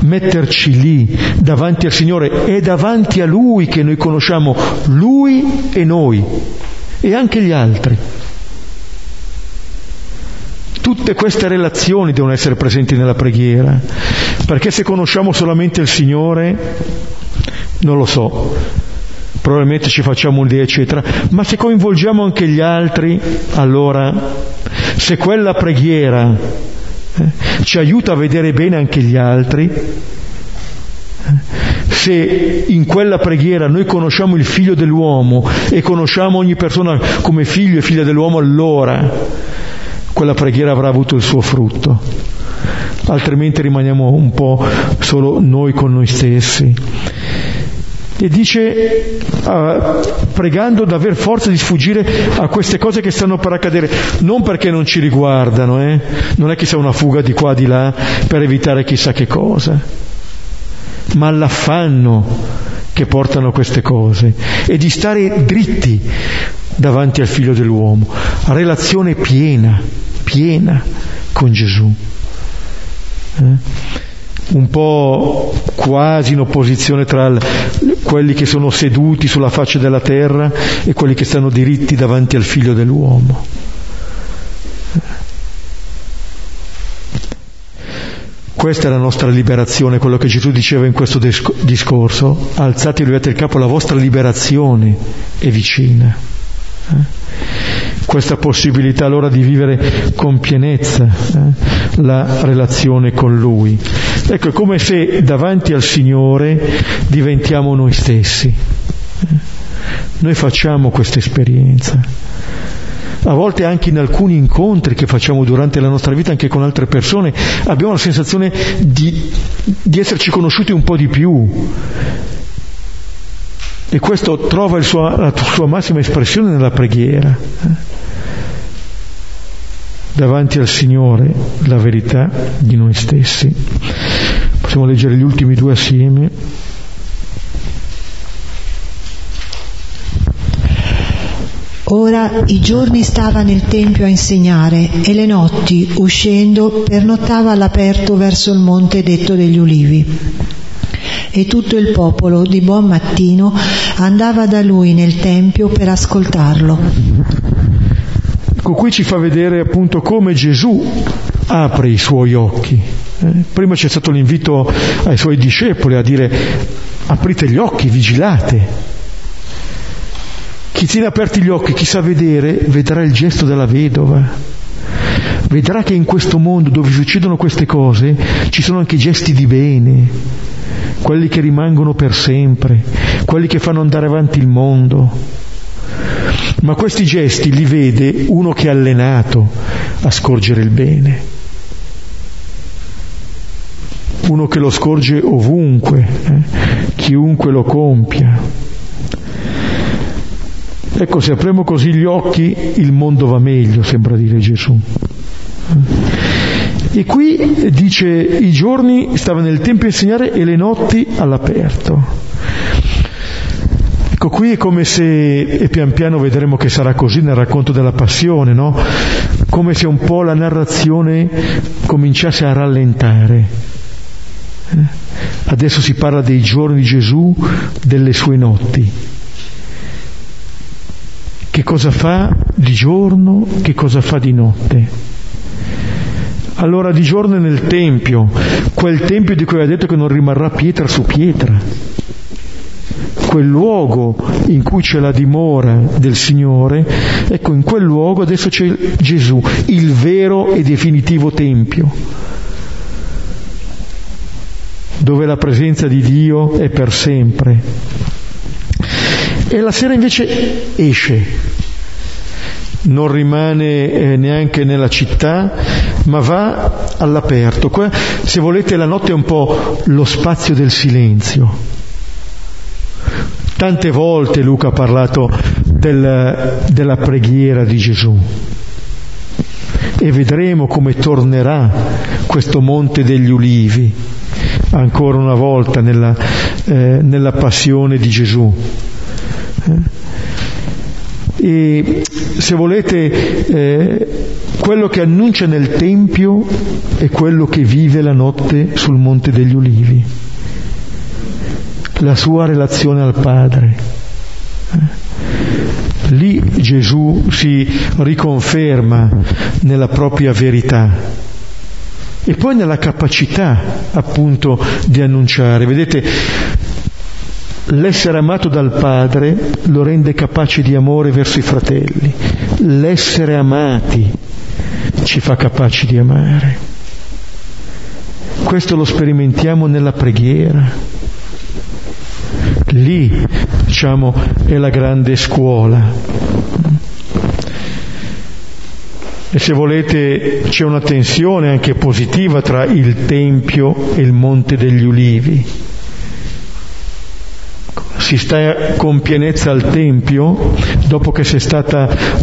S1: metterci lì davanti al Signore, è davanti a Lui che noi conosciamo Lui e noi e anche gli altri. Tutte queste relazioni devono essere presenti nella preghiera, perché se conosciamo solamente il Signore, non lo so, probabilmente ci facciamo un'idea, eccetera, ma se coinvolgiamo anche gli altri, allora, se quella preghiera eh, ci aiuta a vedere bene anche gli altri, se in quella preghiera noi conosciamo il figlio dell'uomo e conosciamo ogni persona come figlio e figlia dell'uomo, allora quella preghiera avrà avuto il suo frutto. Altrimenti rimaniamo un po' solo noi con noi stessi. E dice, uh, pregando d'aver forza di sfuggire a queste cose che stanno per accadere, non perché non ci riguardano, eh? non è che sia una fuga di qua di là per evitare chissà che cosa ma all'affanno che portano queste cose e di stare dritti davanti al figlio dell'uomo, relazione piena, piena con Gesù. Eh? Un po' quasi in opposizione tra quelli che sono seduti sulla faccia della terra e quelli che stanno diritti davanti al figlio dell'uomo. Questa è la nostra liberazione, quello che Gesù diceva in questo discorso. Alzate e levate il capo, la vostra liberazione è vicina. Eh? Questa possibilità allora di vivere con pienezza eh? la relazione con Lui. Ecco, è come se davanti al Signore diventiamo noi stessi. Eh? Noi facciamo questa esperienza a volte anche in alcuni incontri che facciamo durante la nostra vita anche con altre persone, abbiamo la sensazione di, di esserci conosciuti un po' di più. E questo trova suo, la sua massima espressione nella preghiera. Eh? Davanti al Signore la verità di noi stessi. Possiamo leggere gli ultimi due assieme.
S2: Ora i giorni stava nel Tempio a insegnare e le notti, uscendo, pernottava all'aperto verso il monte detto degli ulivi. E tutto il popolo di buon mattino andava da lui nel Tempio per ascoltarlo.
S1: Ecco, qui ci fa vedere appunto come Gesù apre i suoi occhi. Eh? Prima c'è stato l'invito ai suoi discepoli a dire aprite gli occhi, vigilate. Chi tiene aperti gli occhi, chi sa vedere, vedrà il gesto della vedova. Vedrà che in questo mondo dove succedono queste cose ci sono anche gesti di bene, quelli che rimangono per sempre, quelli che fanno andare avanti il mondo. Ma questi gesti li vede uno che è allenato a scorgere il bene, uno che lo scorge ovunque, eh? chiunque lo compia. Ecco, se apriamo così gli occhi, il mondo va meglio, sembra dire Gesù. E qui dice i giorni stava nel Tempio a insegnare e le notti all'aperto. Ecco, qui è come se, e pian piano vedremo che sarà così nel racconto della passione, no? Come se un po' la narrazione cominciasse a rallentare. Eh? Adesso si parla dei giorni di Gesù, delle sue notti. Che cosa fa di giorno, che cosa fa di notte? Allora di giorno è nel Tempio, quel Tempio di cui ha detto che non rimarrà pietra su pietra, quel luogo in cui c'è la dimora del Signore, ecco in quel luogo adesso c'è Gesù, il vero e definitivo Tempio, dove la presenza di Dio è per sempre. E la sera invece esce, non rimane eh, neanche nella città, ma va all'aperto. Qua, se volete, la notte è un po' lo spazio del silenzio. Tante volte Luca ha parlato del, della preghiera di Gesù e vedremo come tornerà questo monte degli ulivi ancora una volta nella, eh, nella passione di Gesù. Eh? E se volete, eh, quello che annuncia nel Tempio è quello che vive la notte sul Monte degli Ulivi, la sua relazione al Padre. Eh. Lì Gesù si riconferma nella propria verità e poi nella capacità appunto di annunciare. Vedete, L'essere amato dal Padre lo rende capace di amore verso i fratelli. L'essere amati ci fa capaci di amare. Questo lo sperimentiamo nella preghiera. Lì, diciamo, è la grande scuola. E se volete c'è una tensione anche positiva tra il Tempio e il Monte degli Ulivi si sta con pienezza al Tempio dopo che, si è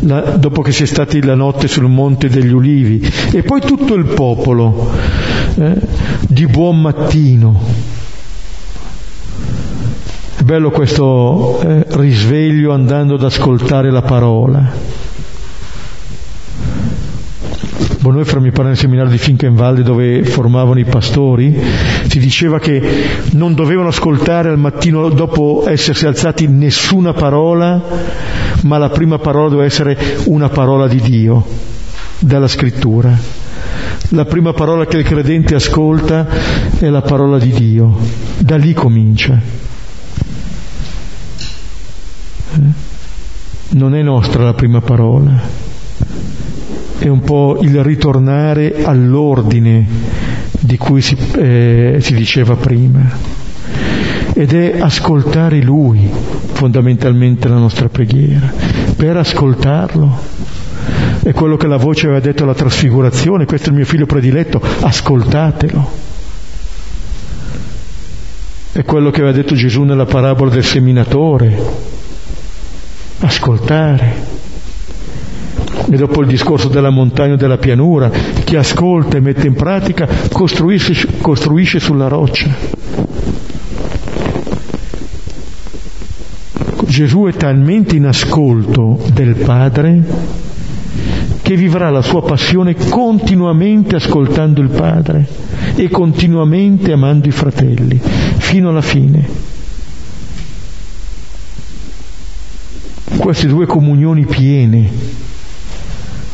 S1: la, dopo che si è stati la notte sul Monte degli Ulivi e poi tutto il popolo eh, di buon mattino. È bello questo eh, risveglio andando ad ascoltare la parola. Noi fra mi pare nel seminario di Finkenwalde dove formavano i pastori, si diceva che non dovevano ascoltare al mattino dopo essersi alzati nessuna parola, ma la prima parola doveva essere una parola di Dio, dalla scrittura. La prima parola che il credente ascolta è la parola di Dio, da lì comincia. Eh? Non è nostra la prima parola è un po' il ritornare all'ordine di cui si, eh, si diceva prima ed è ascoltare Lui fondamentalmente la nostra preghiera, per ascoltarlo. È quello che la voce aveva detto alla trasfigurazione, questo è il mio figlio prediletto, ascoltatelo. È quello che aveva detto Gesù nella parabola del seminatore, ascoltare. E dopo il discorso della montagna e della pianura, chi ascolta e mette in pratica costruisce, costruisce sulla roccia. Gesù è talmente in ascolto del Padre che vivrà la sua passione continuamente ascoltando il Padre e continuamente amando i fratelli, fino alla fine. Queste due comunioni piene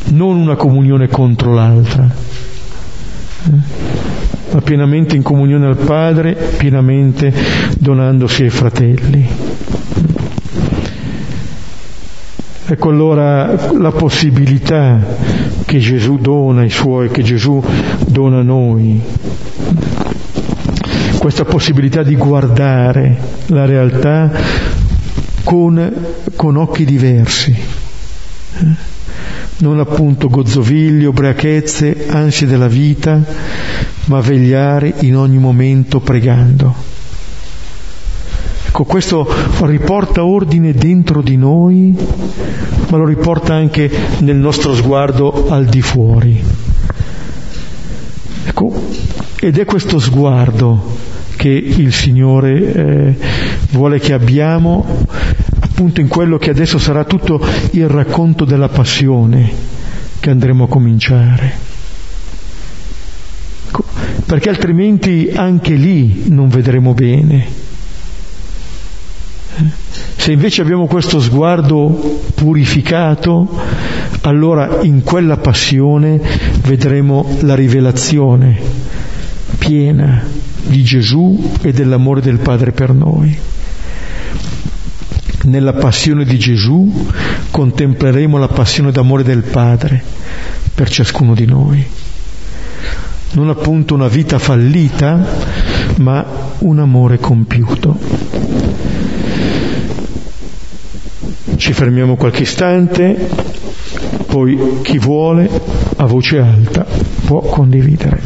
S1: non una comunione contro l'altra, eh? ma pienamente in comunione al Padre, pienamente donandosi ai fratelli. Ecco allora la possibilità che Gesù dona ai suoi, che Gesù dona a noi, questa possibilità di guardare la realtà con, con occhi diversi. Eh? Non appunto gozzoviglio, ubriachezze, ansie della vita, ma vegliare in ogni momento pregando. Ecco, questo riporta ordine dentro di noi, ma lo riporta anche nel nostro sguardo al di fuori. Ecco, ed è questo sguardo che il Signore eh, vuole che abbiamo appunto in quello che adesso sarà tutto il racconto della passione che andremo a cominciare. Perché altrimenti anche lì non vedremo bene. Se invece abbiamo questo sguardo purificato, allora in quella passione vedremo la rivelazione piena di Gesù e dell'amore del Padre per noi. Nella passione di Gesù contempleremo la passione d'amore del Padre per ciascuno di noi. Non appunto una vita fallita, ma un amore compiuto. Ci fermiamo qualche istante, poi chi vuole a voce alta può condividere.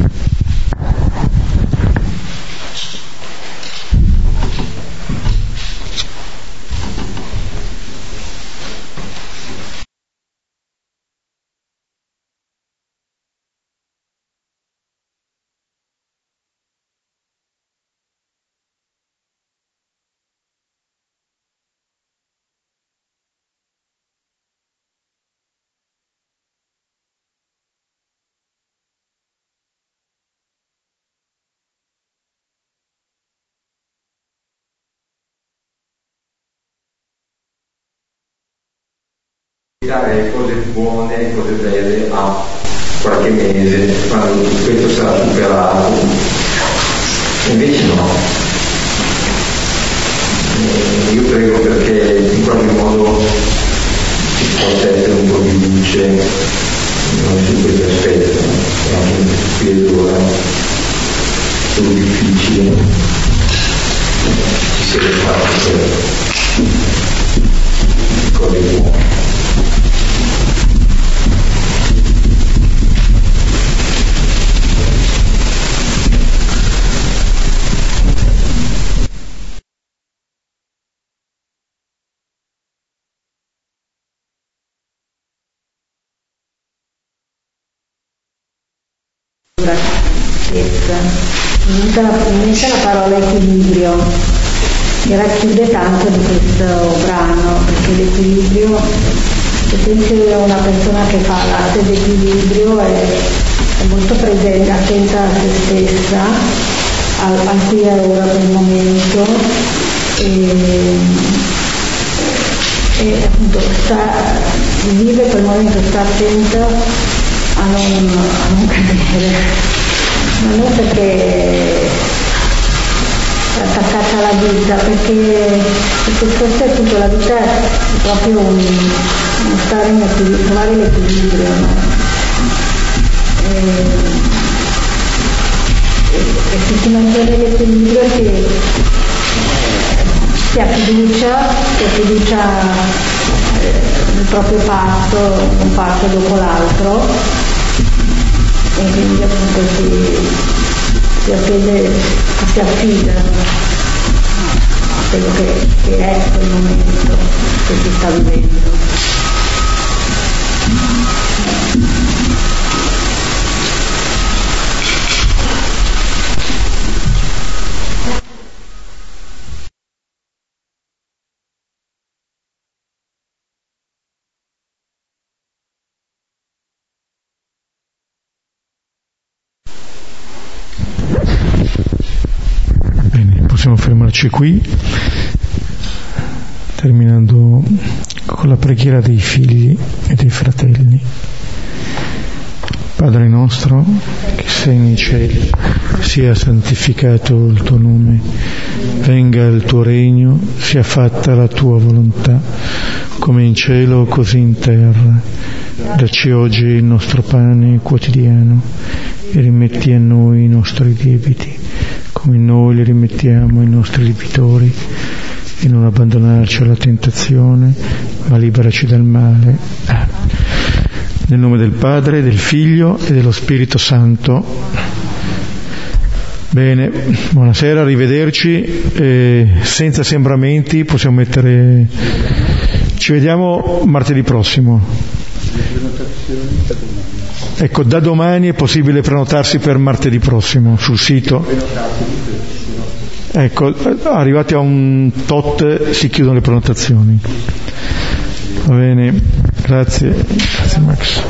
S3: Dare cose buone, cose belle a qualche mese, quando questo sarà superato. Invece no. Eh, io prego perché in qualche modo ci possa essere un po' di luce non su questo aspetto, anche in spiedo ora, sono difficile, ci si fare per cose buone.
S4: stessa. Mente la parola equilibrio, che racchiude tanto di questo brano, perché l'equilibrio, se pensi a una persona che fa l'arte d'equilibrio è, è molto presente, attenta a se stessa, al, al qui e ora del momento e, e appunto sta, vive quel momento, sta attenta a non, a non cadere. Ma non perché attaccata alla vita, perché, forse appunto la vita è proprio un, stare in equilibrio, trovare l'equilibrio. No? E se si mantiene l'equilibrio si, si ha fiducia, si ha fiducia eh, nel proprio passo, un passo dopo l'altro e quindi appunto si, si, affide, si affida a quello che, che è quel momento che si sta vivendo.
S1: Fermarci qui, terminando con la preghiera dei figli e dei fratelli. Padre nostro, che sei nei cieli, sia santificato il tuo nome, venga il tuo regno, sia fatta la tua volontà, come in cielo così in terra. Dacci oggi il nostro pane quotidiano e rimetti a noi i nostri debiti come noi li rimettiamo ai nostri debitori e non abbandonarci alla tentazione, ma liberaci dal male. Nel nome del Padre, del Figlio e dello Spirito Santo. Bene, buonasera, arrivederci. Eh, senza sembramenti possiamo mettere... Ci vediamo martedì prossimo. Ecco, da domani è possibile prenotarsi per martedì prossimo sul sito. Ecco, arrivati a un tot si chiudono le prenotazioni. Va bene, grazie. Grazie Max.